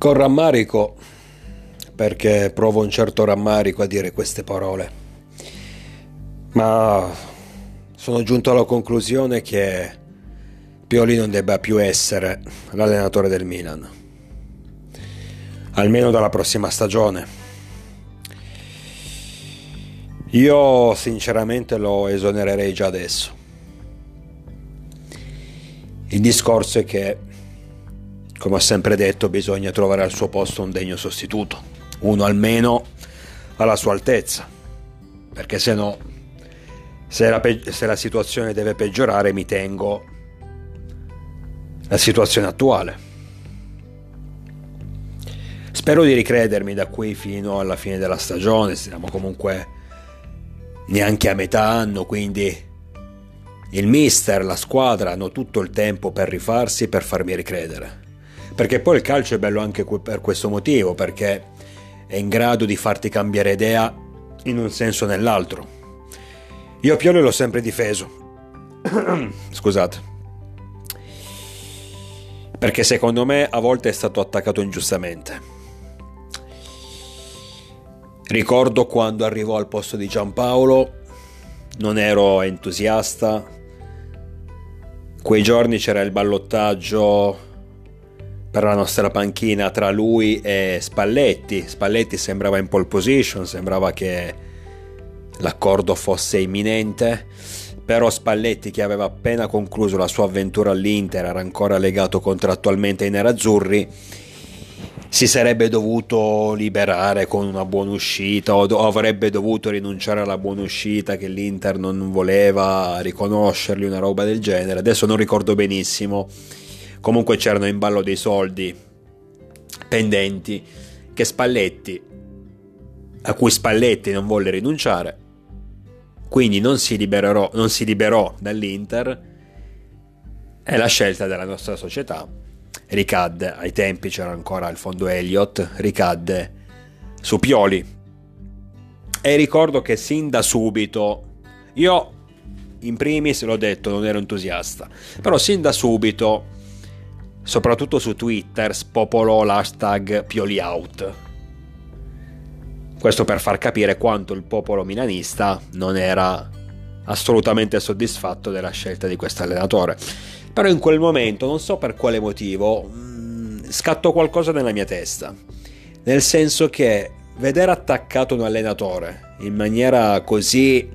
Con rammarico, perché provo un certo rammarico a dire queste parole, ma sono giunto alla conclusione che Pioli non debba più essere l'allenatore del Milan, almeno dalla prossima stagione. Io sinceramente lo esonererei già adesso. Il discorso è che, come ho sempre detto, bisogna trovare al suo posto un degno sostituto, uno almeno alla sua altezza, perché se no, se la, pe- se la situazione deve peggiorare, mi tengo la situazione attuale. Spero di ricredermi da qui fino alla fine della stagione, siamo comunque neanche a metà anno, quindi il mister, la squadra hanno tutto il tempo per rifarsi e per farmi ricredere. Perché poi il calcio è bello anche per questo motivo, perché è in grado di farti cambiare idea in un senso o nell'altro. Io Pioli l'ho sempre difeso. Scusate. Perché secondo me a volte è stato attaccato ingiustamente. Ricordo quando arrivò al posto di Giampaolo, non ero entusiasta. Quei giorni c'era il ballottaggio per la nostra panchina tra lui e Spalletti. Spalletti sembrava in pole position, sembrava che l'accordo fosse imminente. Però Spalletti, che aveva appena concluso la sua avventura all'Inter, era ancora legato contrattualmente ai nerazzurri si sarebbe dovuto liberare con una buona uscita o, avrebbe dovuto rinunciare alla buona uscita che l'Inter non voleva riconoscergli una roba del genere adesso non ricordo benissimo comunque c'erano in ballo dei soldi pendenti che Spalletti a cui Spalletti non volle rinunciare quindi non si, libererò, non si liberò dall'Inter è la scelta della nostra società ricadde, ai tempi c'era ancora il fondo Elliott, ricadde su Pioli. E ricordo che sin da subito, io in primis l'ho detto, non ero entusiasta, però sin da subito, soprattutto su Twitter, spopolò l'hashtag Pioli out. Questo per far capire quanto il popolo milanista non era assolutamente soddisfatto della scelta di questo allenatore. Però in quel momento, non so per quale motivo, mm, scattò qualcosa nella mia testa. Nel senso che vedere attaccato un allenatore in maniera così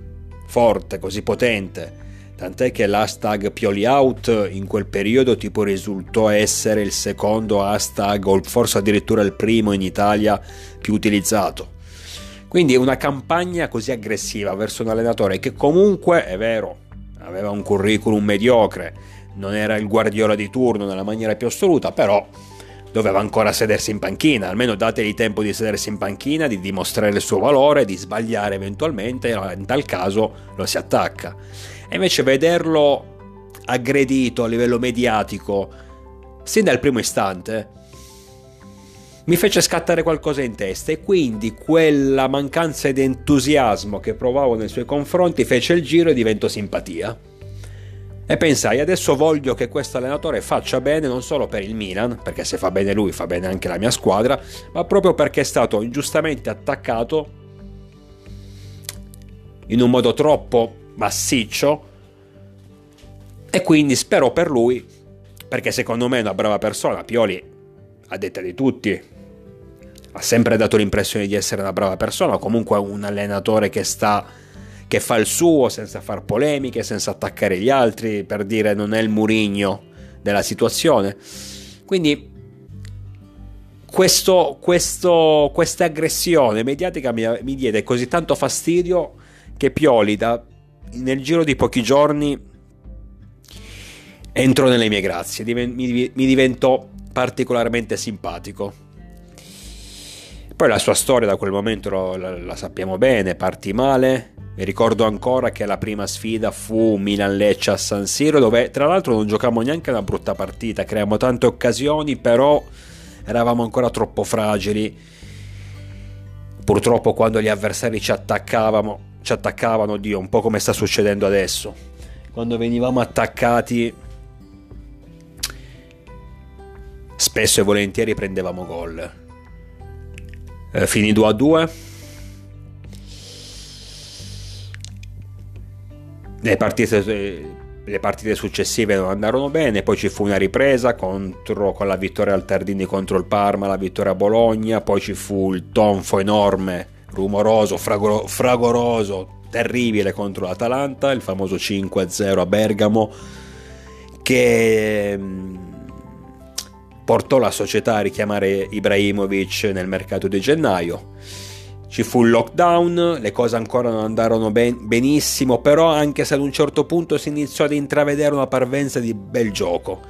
forte, così potente, tant'è che l'hashtag Pioli Out in quel periodo tipo risultò essere il secondo hashtag o forse addirittura il primo in Italia più utilizzato. Quindi una campagna così aggressiva verso un allenatore che comunque, è vero, aveva un curriculum mediocre, non era il Guardiola di turno nella maniera più assoluta, però doveva ancora sedersi in panchina, almeno dategli tempo di sedersi in panchina, di dimostrare il suo valore, di sbagliare eventualmente, in tal caso lo si attacca. E invece vederlo aggredito a livello mediatico, sin dal primo istante, mi fece scattare qualcosa in testa e quindi quella mancanza di entusiasmo che provavo nei suoi confronti fece il giro e diventò simpatia. E pensai, adesso voglio che questo allenatore faccia bene non solo per il Milan, perché se fa bene lui fa bene anche la mia squadra, ma proprio perché è stato ingiustamente attaccato in un modo troppo massiccio. E quindi spero per lui, perché secondo me è una brava persona, Pioli, a detta di tutti, ha sempre dato l'impressione di essere una brava persona, comunque un allenatore che sta che fa il suo senza far polemiche, senza attaccare gli altri, per dire non è il murigno della situazione. Quindi questo, questo, questa aggressione mediatica mi, mi, diede così tanto fastidio che Pioli da, nel giro di pochi giorni entrò nelle mie grazie, mi, diventò particolarmente simpatico. Poi la sua storia da quel momento la, la sappiamo bene, partì male, mi ricordo ancora che la prima sfida fu Milan-Lecce a San Siro, dove tra l'altro non giocavamo neanche una brutta partita, creiamo tante occasioni, però eravamo ancora troppo fragili. Purtroppo quando gli avversari ci attaccavano, ci attaccavano, Dio, un po' come sta succedendo adesso. Quando venivamo attaccati spesso e volentieri prendevamo gol. Eh, finì 2 a 2. Le partite, le partite, successive non andarono bene, poi ci fu una ripresa contro, con la vittoria al Tardini contro il Parma, la vittoria a Bologna, poi ci fu il tonfo enorme, rumoroso, fragoro, fragoroso, terribile contro l'Atalanta, il famoso 5-0 a Bergamo, che mm, portò la società a richiamare Ibrahimovic nel mercato di gennaio. Ci fu il lockdown, le cose ancora non andarono ben, benissimo, però anche se ad un certo punto si iniziò ad intravedere una parvenza di bel gioco.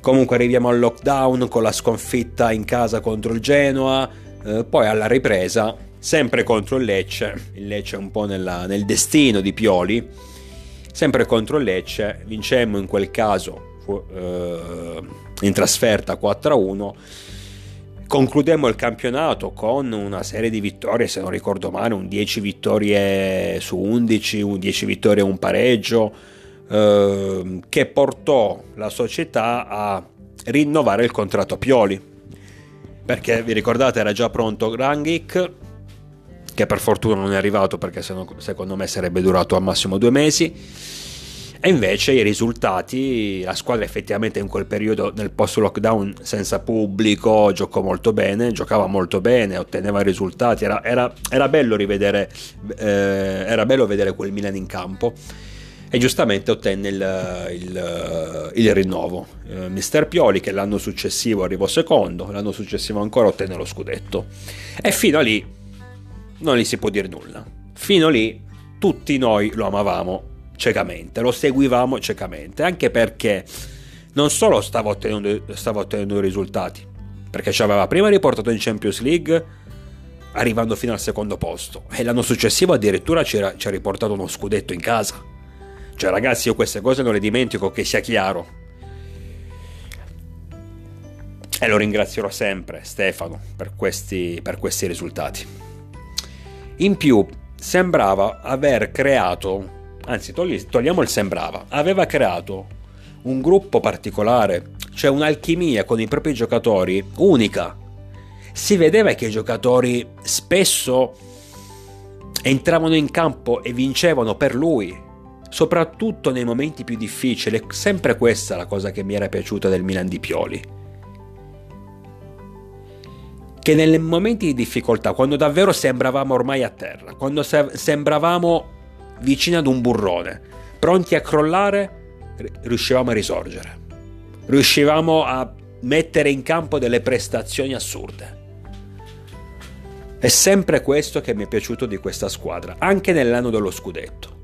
Comunque arriviamo al lockdown con la sconfitta in casa contro il Genoa, eh, poi alla ripresa, sempre contro il Lecce, il Lecce è un po' nella, nel destino di Pioli, sempre contro il Lecce, vincemmo in quel caso fu, eh, in trasferta 4-1. Concludemmo il campionato con una serie di vittorie, se non ricordo male, un 10 vittorie su 11, un 10 vittorie e un pareggio, eh, che portò la società a rinnovare il contratto a Pioli. Perché vi ricordate era già pronto Rangnick, che per fortuna non è arrivato perché secondo me sarebbe durato al massimo due mesi. E invece i risultati, la squadra effettivamente in quel periodo nel post lockdown senza pubblico giocò molto bene, giocava molto bene, otteneva risultati, era, era, era bello rivedere, eh, era bello vedere quel Milan in campo. E giustamente ottenne il, il, il rinnovo. Eh, Mister Pioli che l'anno successivo arrivò secondo, l'anno successivo ancora ottenne lo scudetto. E fino a lì non gli si può dire nulla. Fino lì tutti noi lo amavamo ciecamente, lo seguivamo ciecamente, anche perché non solo stava ottenendo, stava ottenendo risultati, perché ci aveva prima riportato in Champions League arrivando fino al secondo posto e l'anno successivo addirittura ci ha riportato uno scudetto in casa. Cioè ragazzi io queste cose non le dimentico, che sia chiaro. E lo ringrazierò sempre Stefano per questi, per questi risultati. In più sembrava aver creato anzi togli, togliamo il sembrava, aveva creato un gruppo particolare, cioè un'alchimia con i propri giocatori unica. Si vedeva che i giocatori spesso entravano in campo e vincevano per lui, soprattutto nei momenti più difficili. Sempre questa è la cosa che mi era piaciuta del Milan di Pioli. Che nei momenti di difficoltà, quando davvero sembravamo ormai a terra, quando sembravamo vicini ad un burrone, pronti a crollare, riuscivamo a risorgere. Riuscivamo a mettere in campo delle prestazioni assurde. È sempre questo che mi è piaciuto di questa squadra, anche nell'anno dello scudetto.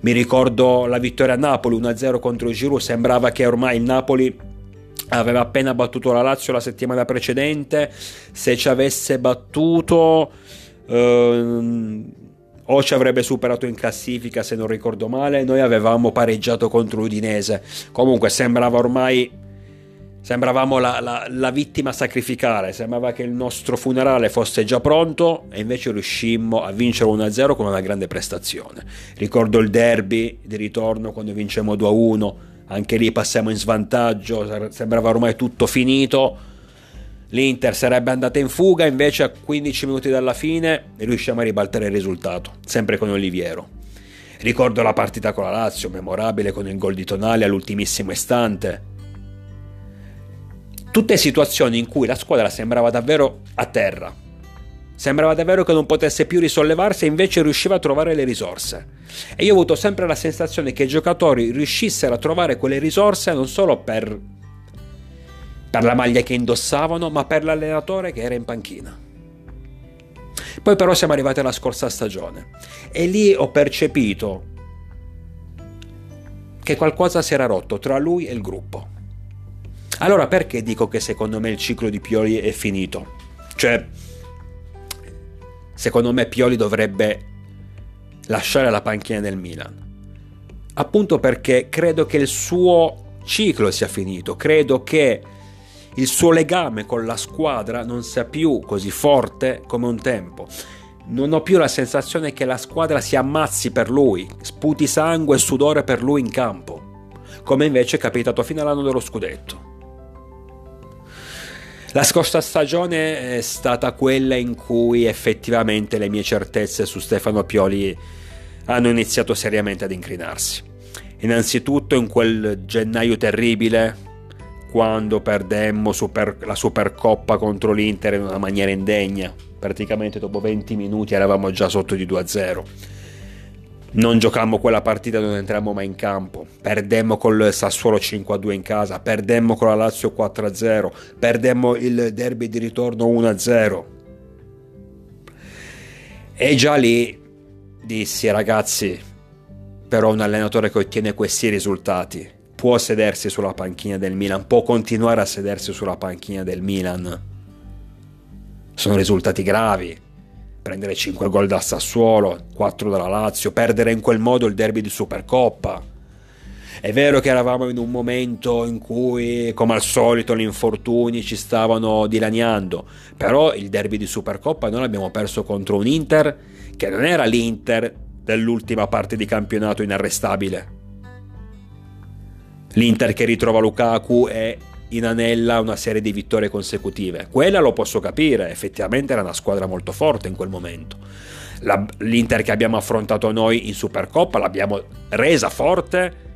Mi ricordo la vittoria a Napoli 1-0 contro il Giroud, sembrava che ormai il Napoli aveva appena battuto la Lazio la settimana precedente, se ci avesse battuto ehm, o ci avrebbe superato in classifica se non ricordo male, noi avevamo pareggiato contro l'Udinese, comunque sembrava ormai sembravamo la, la, la, vittima sacrificale, sembrava che il nostro funerale fosse già pronto e invece riuscimmo a vincere 1-0 con una grande prestazione. Ricordo il derby di ritorno quando vincemmo 2-1, anche lì passiamo in svantaggio, sembrava ormai tutto finito L'Inter sarebbe andata in fuga, invece a 15 minuti dalla fine riusciamo a ribaltare il risultato, sempre con Oliviero. Ricordo la partita con la Lazio, memorabile con il gol di Tonali all'ultimissimo istante. Tutte situazioni in cui la squadra sembrava davvero a terra. Sembrava davvero che non potesse più risollevarsi e invece riusciva a trovare le risorse. E io ho avuto sempre la sensazione che i giocatori riuscissero a trovare quelle risorse non solo per per la maglia che indossavano, ma per l'allenatore che era in panchina. Poi però siamo arrivati alla scorsa stagione e lì ho percepito che qualcosa si era rotto tra lui e il gruppo. Allora perché dico che secondo me il ciclo di Pioli è finito? Cioè, secondo me Pioli dovrebbe lasciare la panchina del Milan. Appunto perché credo che il suo ciclo sia finito, credo che il suo legame con la squadra non sia più così forte come un tempo. Non ho più la sensazione che la squadra si ammazzi per lui, sputi sangue e sudore per lui in campo, come invece è capitato fino all'anno dello scudetto. La scorsa stagione è stata quella in cui effettivamente le mie certezze su Stefano Pioli hanno iniziato seriamente ad incrinarsi. Innanzitutto in quel gennaio terribile, quando perdemmo super, la Supercoppa contro l'Inter in una maniera indegna. Praticamente dopo 20 minuti eravamo già sotto di 2-0 non giocammo quella partita, non entrammo mai in campo. Perdemmo col Sassuolo 5-2 in casa, perdemmo con la Lazio 4-0, perdemmo il derby di ritorno 1-0. E già lì dissi ragazzi, però un allenatore che ottiene questi risultati può sedersi sulla panchina del Milan, può continuare a sedersi sulla panchina del Milan. Sono risultati gravi prendere 5 gol da Sassuolo, 4 dalla Lazio, perdere in quel modo il derby di Supercoppa. È vero che eravamo in un momento in cui, come al solito, gli infortuni ci stavano dilaniando, però il derby di Supercoppa noi l'abbiamo perso contro un Inter che non era l'Inter dell'ultima parte di campionato inarrestabile. L'Inter che ritrova Lukaku e inanella una serie di vittorie consecutive. Quella lo posso capire, effettivamente era una squadra molto forte in quel momento. La, L'Inter che abbiamo affrontato noi in Supercoppa l'abbiamo resa forte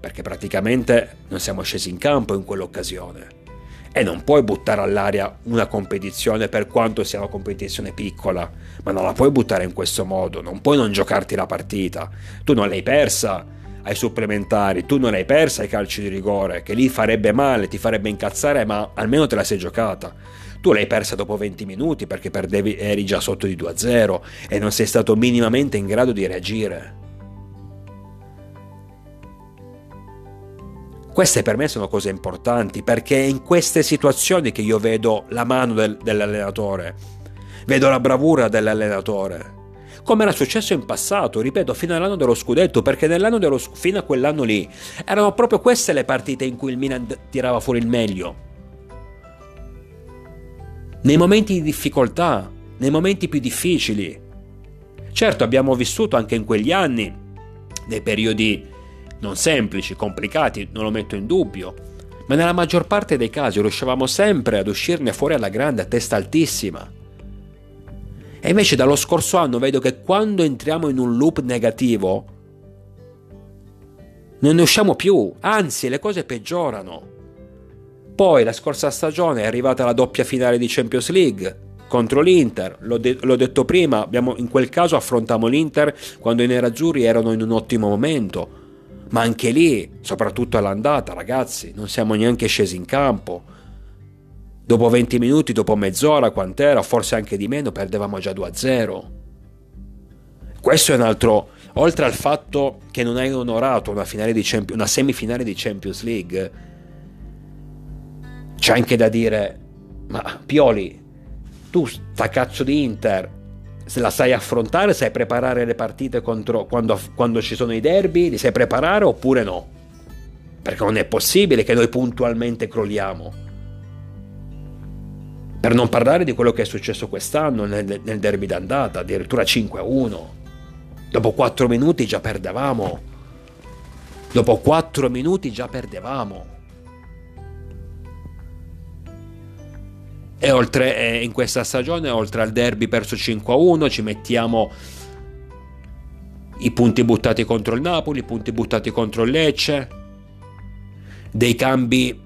perché praticamente non siamo scesi in campo in quell'occasione. E non puoi buttare all'aria una competizione per quanto sia una competizione piccola, ma non la puoi buttare in questo modo, non puoi non giocarti la partita. Tu non l'hai persa, ai supplementari, tu non hai persa ai calci di rigore, che lì farebbe male, ti farebbe incazzare, ma almeno te la sei giocata. Tu l'hai persa dopo 20 minuti perché perdevi, eri già sotto di 2-0 e non sei stato minimamente in grado di reagire. Queste per me sono cose importanti perché è in queste situazioni che io vedo la mano del, dell'allenatore, vedo la bravura dell'allenatore come era successo in passato, ripeto, fino all'anno dello scudetto, perché dello, fino a quell'anno lì erano proprio queste le partite in cui il Milan tirava fuori il meglio. Nei momenti di difficoltà, nei momenti più difficili. Certo, abbiamo vissuto anche in quegli anni dei periodi non semplici, complicati, non lo metto in dubbio, ma nella maggior parte dei casi riuscivamo sempre ad uscirne fuori alla grande a testa altissima. E invece dallo scorso anno vedo che quando entriamo in un loop negativo non ne usciamo più, anzi le cose peggiorano. Poi la scorsa stagione è arrivata la doppia finale di Champions League contro l'Inter, l'ho, de- l'ho detto prima, abbiamo, in quel caso affrontiamo l'Inter quando i nerazzurri erano in un ottimo momento, ma anche lì, soprattutto all'andata ragazzi, non siamo neanche scesi in campo Dopo 20 minuti, dopo mezz'ora, quant'era, forse anche di meno, perdevamo già 2-0. Questo è un altro, oltre al fatto che non hai onorato una, Champions, una semifinale di Champions League, c'è anche da dire, ma Pioli, tu sta cazzo di Inter, se la sai affrontare, sai preparare le partite contro, quando, quando ci sono i derby, li sai preparare oppure no? Perché non è possibile che noi puntualmente crolliamo. Per non parlare di quello che è successo quest'anno nel, nel derby d'andata, addirittura 5-1. Dopo 4 minuti già perdevamo. Dopo 4 minuti già perdevamo. E oltre eh, in questa stagione, oltre al derby perso 5-1, ci mettiamo i punti buttati contro il Napoli, i punti buttati contro il Lecce, dei cambi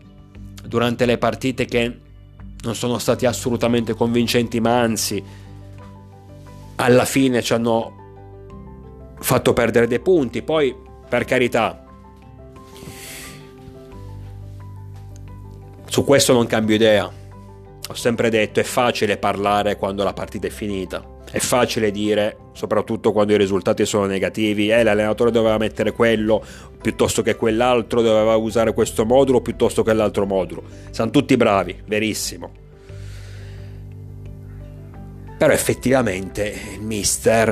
durante le partite che non sono stati assolutamente convincenti, ma anzi alla fine ci hanno fatto perdere dei punti. Poi, per carità, su questo non cambio idea. Ho sempre detto è facile parlare quando la partita è finita. È facile dire, soprattutto quando i risultati sono negativi, eh, l'allenatore doveva mettere quello piuttosto che quell'altro, doveva usare questo modulo piuttosto che l'altro modulo. Sono tutti bravi, verissimo. Però effettivamente il mister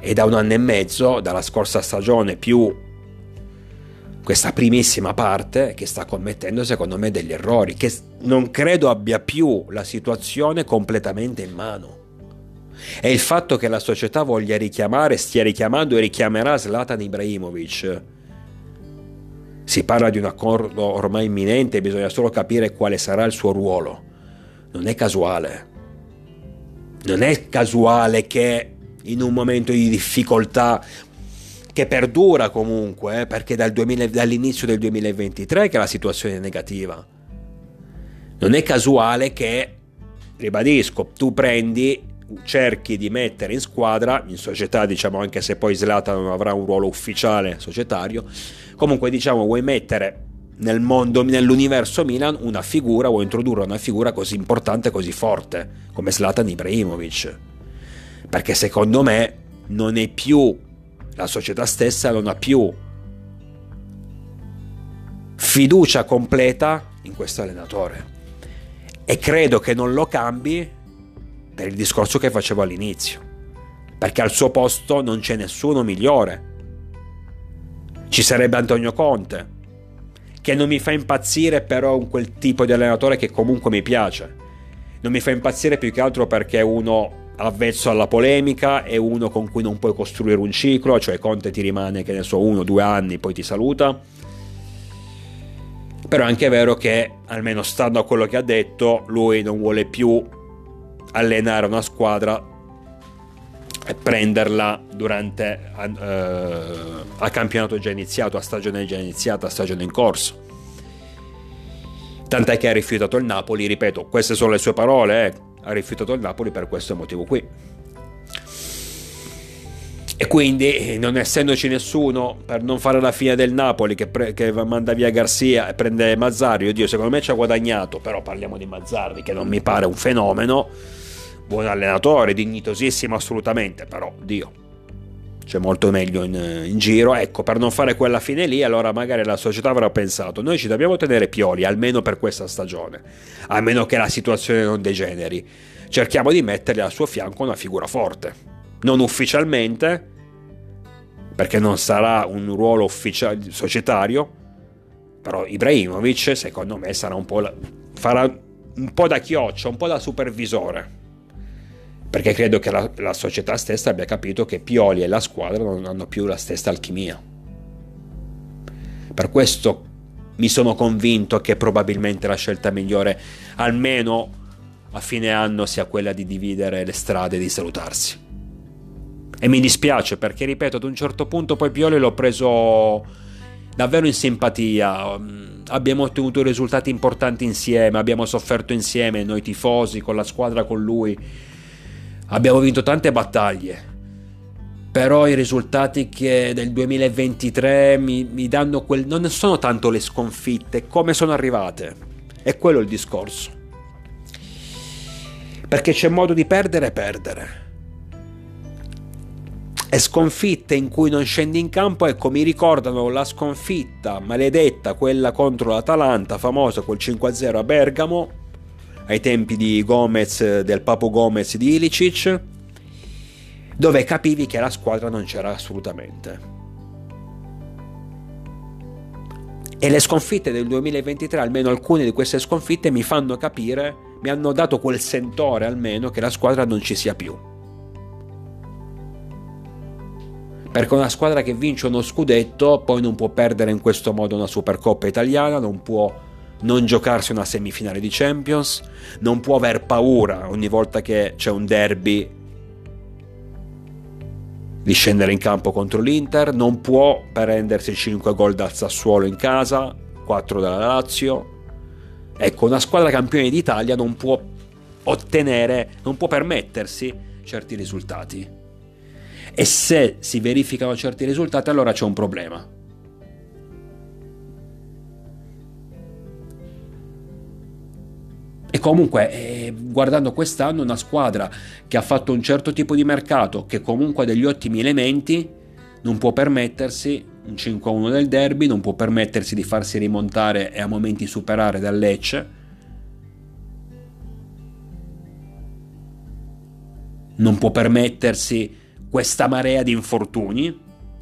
è da un anno e mezzo, dalla scorsa stagione più questa primissima parte che sta commettendo secondo me degli errori, che non credo abbia più la situazione completamente in mano. E il fatto che la società voglia richiamare, stia richiamando e richiamerà Zlatan Ibrahimovic Si parla di un accordo ormai imminente, bisogna solo capire quale sarà il suo ruolo. Non è casuale. Non è casuale che in un momento di difficoltà che perdura comunque, eh, perché dal 2000, dall'inizio del 2023 che la situazione è negativa. Non è casuale che, ribadisco, tu prendi, cerchi di mettere in squadra, in società diciamo anche se poi Zlatan non avrà un ruolo ufficiale societario, comunque diciamo vuoi mettere nel mondo, nell'universo Milan una figura, vuoi introdurre una figura così importante, così forte come Zlatan Ibrahimovic. Perché secondo me non è più la società stessa non ha più fiducia completa in questo allenatore e credo che non lo cambi per il discorso che facevo all'inizio. Perché al suo posto non c'è nessuno migliore. Ci sarebbe Antonio Conte che non mi fa impazzire però quel tipo di allenatore che comunque mi piace. Non mi fa impazzire più che altro perché è uno avvezzo alla polemica, è uno con cui non puoi costruire un ciclo, cioè Conte ti rimane che ne so uno o due anni, poi ti saluta. Però è anche vero che, almeno stando a quello che ha detto, lui non vuole più allenare una squadra e prenderla durante uh, a campionato già iniziato, a stagione già iniziata, a stagione in corso. Tant'è che ha rifiutato il Napoli, ripeto, queste sono le sue parole, eh ha rifiutato il Napoli per questo motivo qui. E quindi, non essendoci nessuno per non fare la fine del Napoli che, pre- che manda via Garzia e prende Mazzarri, oddio, secondo me ci ha guadagnato, però parliamo di Mazzarri che non mi pare un fenomeno, buon allenatore, dignitosissimo assolutamente, però, Dio, c'è molto meglio in, in, giro. Ecco, per non fare quella fine lì, allora magari la società avrà pensato: noi ci dobbiamo tenere Pioli almeno per questa stagione, a meno che la situazione non degeneri. Cerchiamo di mettergli al suo fianco una figura forte, non ufficialmente, perché non sarà un ruolo ufficiale societario. Però Ibrahimovic, secondo me, sarà un po', farà un po' da chioccia, un po' da supervisore perché credo che la, la, società stessa abbia capito che Pioli e la squadra non hanno più la stessa alchimia. Per questo mi sono convinto che probabilmente la scelta migliore, almeno a fine anno, sia quella di dividere le strade e di salutarsi. E mi dispiace perché, ripeto, ad un certo punto poi Pioli l'ho preso davvero in simpatia. Abbiamo ottenuto risultati importanti insieme, abbiamo sofferto insieme, noi tifosi, con la squadra, con lui Abbiamo vinto tante battaglie, però i risultati del 2023 mi, mi danno quel... non sono tanto le sconfitte, come sono arrivate. È quello il discorso. Perché c'è modo di perdere e perdere. E sconfitte in cui non scendi in campo, ecco, mi ricordano la sconfitta maledetta, quella contro l'Atalanta, famosa col 5-0 a Bergamo, ai tempi di Gomez, del Papo Gomez di Ilicic, dove capivi che la squadra non c'era assolutamente. E le sconfitte del 2023, almeno alcune di queste sconfitte, mi fanno capire, mi hanno dato quel sentore almeno che la squadra non ci sia più. Perché una squadra che vince uno scudetto poi non può perdere in questo modo una Supercoppa italiana, non può non giocarsi una semifinale di Champions, non può aver paura ogni volta che c'è un derby di scendere in campo contro l'Inter, non può prendersi 5 gol dal Sassuolo in casa, 4 dalla Lazio. Ecco, una squadra campione d'Italia non può ottenere, non può permettersi certi risultati. E se si verificano certi risultati, allora c'è un problema. E comunque, eh, guardando quest'anno, una squadra che ha fatto un certo tipo di mercato, che comunque ha degli ottimi elementi, non può permettersi un 5-1 del derby, non può permettersi di farsi rimontare e a momenti superare dal Lecce. Non può permettersi questa marea di infortuni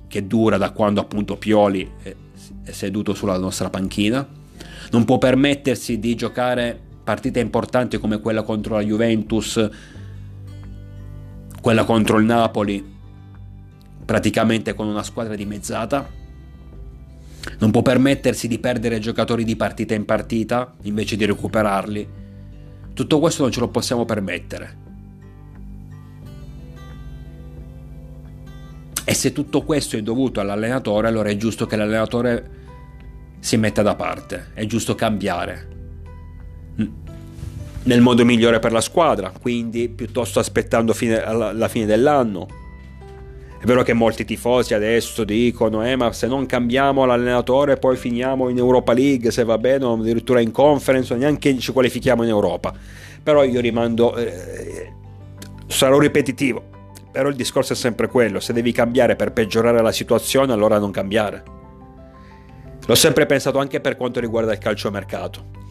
che dura da quando appunto Pioli è seduto sulla nostra panchina. Non può permettersi di giocare partite importanti come quella contro la Juventus, quella contro il Napoli, praticamente con una squadra dimezzata. Non può permettersi di perdere giocatori di partita in partita invece di recuperarli. Tutto questo non ce lo possiamo permettere. E se tutto questo è dovuto all'allenatore, allora è giusto che l'allenatore si metta da parte, è giusto cambiare. Nel modo migliore per la squadra, quindi piuttosto aspettando fine, la fine dell'anno. È vero che molti tifosi adesso dicono, eh, ma se non cambiamo l'allenatore poi finiamo in Europa League, se va bene, o addirittura in conference, o neanche ci qualifichiamo in Europa. Però io rimando, eh, sarò ripetitivo, però il discorso è sempre quello, se devi cambiare per peggiorare la situazione, allora non cambiare. L'ho sempre pensato anche per quanto riguarda il calciomercato.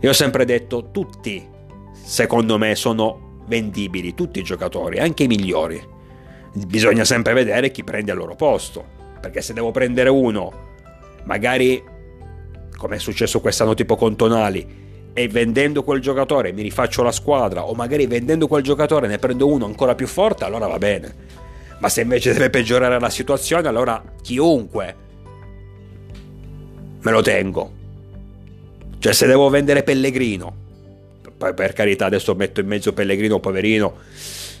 Io ho sempre detto, tutti, secondo me, sono vendibili, tutti i giocatori, anche i migliori. Bisogna sempre vedere chi prende al loro posto, perché se devo prendere uno, magari, come è successo quest'anno tipo con Tonali, e vendendo quel giocatore mi rifaccio la squadra o magari vendendo quel giocatore ne prendo uno ancora più forte, allora va bene. Ma se invece deve peggiorare la situazione, allora chiunque me lo tengo. Cioè se devo vendere Pellegrino, per carità adesso metto in mezzo Pellegrino, poverino,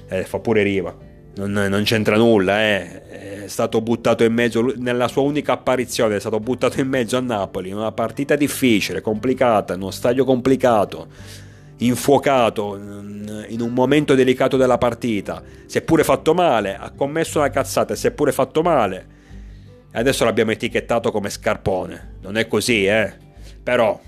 eh, fa pure riva, non, non c'entra nulla, eh è stato buttato in mezzo nella sua unica apparizione, è stato buttato in mezzo a Napoli, una partita difficile, complicata, in uno stadio complicato, infuocato, in un momento delicato della partita, si è pure fatto male, ha commesso una cazzata, si è pure fatto male. E adesso l'abbiamo etichettato come scarpone. Non è così, eh? Però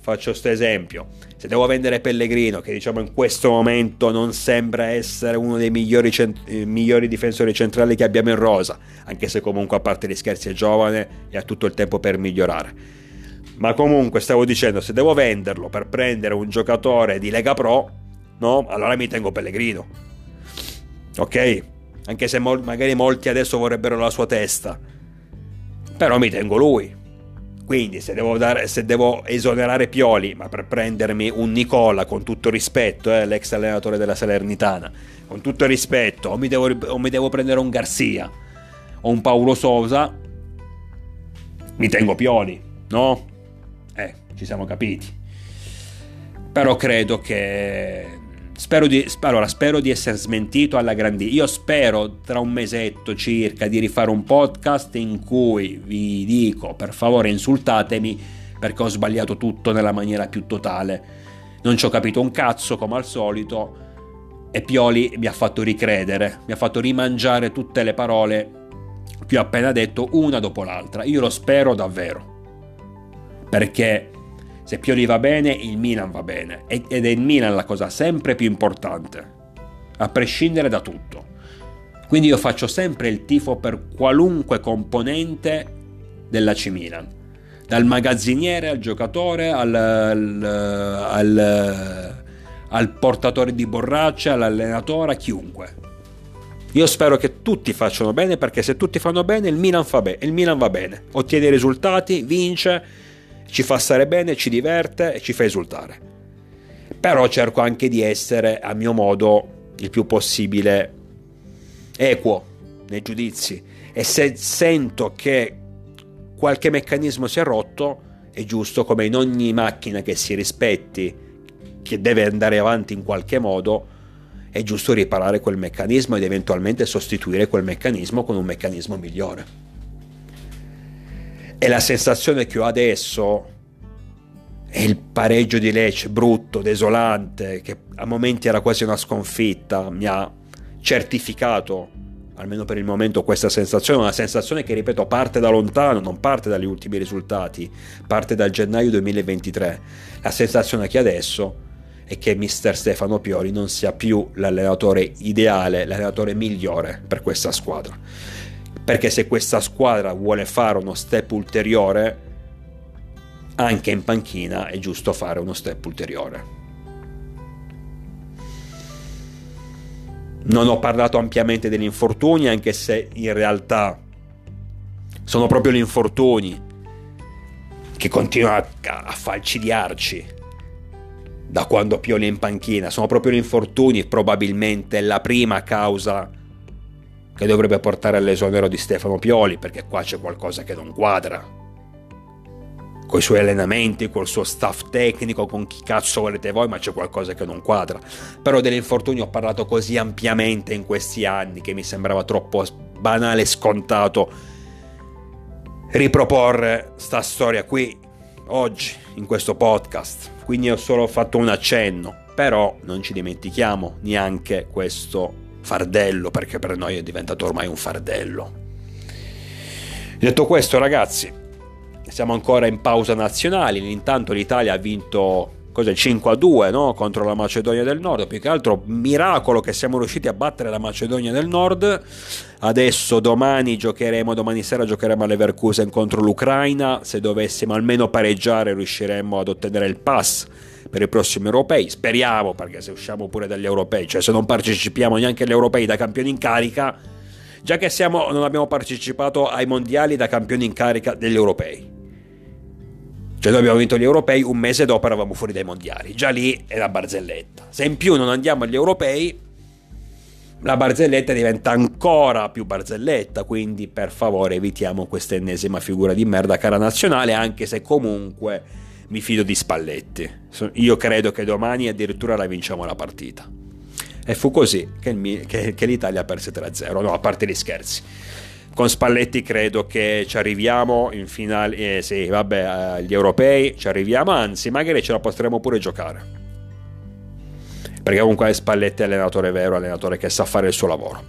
faccio questo esempio se devo vendere Pellegrino, che diciamo in questo momento non sembra essere uno dei migliori, cent- eh, migliori, difensori centrali che abbiamo in rosa, anche se comunque a parte gli scherzi è giovane e ha tutto il tempo per migliorare. Ma comunque stavo dicendo, se devo venderlo per prendere un giocatore di Lega Pro, no? Allora mi tengo Pellegrino. Ok? Anche se mo- magari molti adesso vorrebbero la sua testa. Però mi tengo lui quindi se devo, dare, se devo, esonerare Pioli, ma per prendermi un Nicola, con tutto rispetto, eh, l'ex allenatore della Salernitana, con tutto rispetto, o mi devo, o mi devo prendere un Garzia o un Paolo Sosa, mi tengo Pioli, no? Eh, ci siamo capiti. Però credo che Spero di, allora, spero di essere smentito alla grandissima. Io spero tra un mesetto circa di rifare un podcast in cui vi dico per favore insultatemi perché ho sbagliato tutto nella maniera più totale. Non ci ho capito un cazzo come al solito e Pioli mi ha fatto ricredere, mi ha fatto rimangiare tutte le parole che ho appena detto una dopo l'altra. Io lo spero davvero. Perché se Pioli va bene, il Milan va bene. Ed è il Milan la cosa sempre più importante, a prescindere da tutto. Quindi io faccio sempre il tifo per qualunque componente dell'AC Milan. Dal magazziniere al giocatore, al, al, al, al portatore di borraccia, all'allenatore, a chiunque. Io spero che tutti facciano bene perché se tutti fanno bene il Milan, fa bene, il Milan va bene, ottiene i risultati, vince ci fa stare bene, ci diverte e ci fa esultare. Però cerco anche di essere, a mio modo, il più possibile equo nei giudizi. E se sento che qualche meccanismo si è rotto, è giusto come in ogni macchina che si rispetti, che deve andare avanti in qualche modo, è giusto riparare quel meccanismo ed eventualmente sostituire quel meccanismo con un meccanismo migliore. E la sensazione che ho adesso è il pareggio di Lecce, brutto, desolante, che a momenti era quasi una sconfitta, mi ha certificato, almeno per il momento, questa sensazione, una sensazione che, ripeto, parte da lontano, non parte dagli ultimi risultati, parte dal gennaio 2023. La sensazione che adesso è che mister Stefano Pioli non sia più l'allenatore ideale, l'allenatore migliore per questa squadra perché se questa squadra vuole fare uno step ulteriore, anche in panchina è giusto fare uno step ulteriore. Non ho parlato ampiamente degli infortuni, anche se in realtà sono proprio gli infortuni che continuano a, falcidiarci da quando Pioli è in panchina. Sono proprio gli infortuni probabilmente la prima causa che dovrebbe portare all'esonero di Stefano Pioli, perché qua c'è qualcosa che non quadra. con i suoi allenamenti, col suo staff tecnico, con chi cazzo volete voi, ma c'è qualcosa che non quadra. Però dell'infortunio ho parlato così ampiamente in questi anni che mi sembrava troppo banale e scontato riproporre sta storia qui oggi in questo podcast. Quindi ho solo fatto un accenno, però non ci dimentichiamo neanche questo fardello perché per noi è diventato ormai un fardello. Detto questo, ragazzi, siamo ancora in pausa nazionale. Intanto l'Italia ha vinto cos'è, 5 a 2 no? contro la Macedonia del Nord. Più che altro, miracolo che siamo riusciti a battere la Macedonia del Nord. Adesso domani giocheremo, domani sera giocheremo a Leverkusen contro l'Ucraina. Se dovessimo almeno pareggiare, riusciremmo ad ottenere il pass per i prossimi europei. Speriamo, perché se usciamo pure dagli europei, cioè se non partecipiamo neanche agli europei da campioni in carica, già che siamo, non abbiamo partecipato ai mondiali da campioni in carica degli europei. Cioè noi abbiamo vinto gli europei, un mese dopo eravamo fuori dai mondiali. Già lì è la barzelletta. Se in più non andiamo agli europei, la barzelletta diventa ancora più barzelletta. Quindi per favore evitiamo questa ennesima figura di merda cara nazionale, anche se comunque mi fido di Spalletti. Io credo che domani addirittura la vinciamo la partita. E fu così che, l'Italia perse 3-0. No, a parte gli scherzi con Spalletti credo che ci arriviamo in finale, eh, sì, vabbè, agli europei ci arriviamo, anzi, magari ce la potremo pure giocare. Perché comunque Spalletti è allenatore vero, allenatore che sa fare il suo lavoro.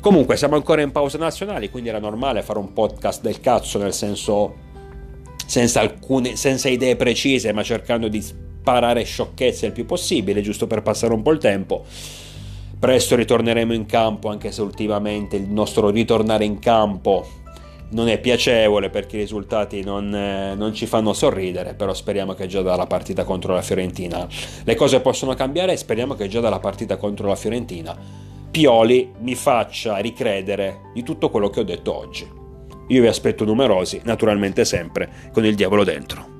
Comunque siamo ancora in pausa nazionale, quindi era normale fare un podcast del cazzo, nel senso senza, alcune, senza idee precise, ma cercando di sparare sciocchezze il più possibile, giusto per passare un po' il tempo. Presto ritorneremo in campo, anche se ultimamente il nostro ritornare in campo non è piacevole perché i risultati non, eh, non, ci fanno sorridere, però speriamo che già dalla partita contro la Fiorentina le cose possono cambiare e speriamo che già dalla partita contro la Fiorentina Pioli mi faccia ricredere di tutto quello che ho detto oggi. Io vi aspetto numerosi, naturalmente sempre con il diavolo dentro.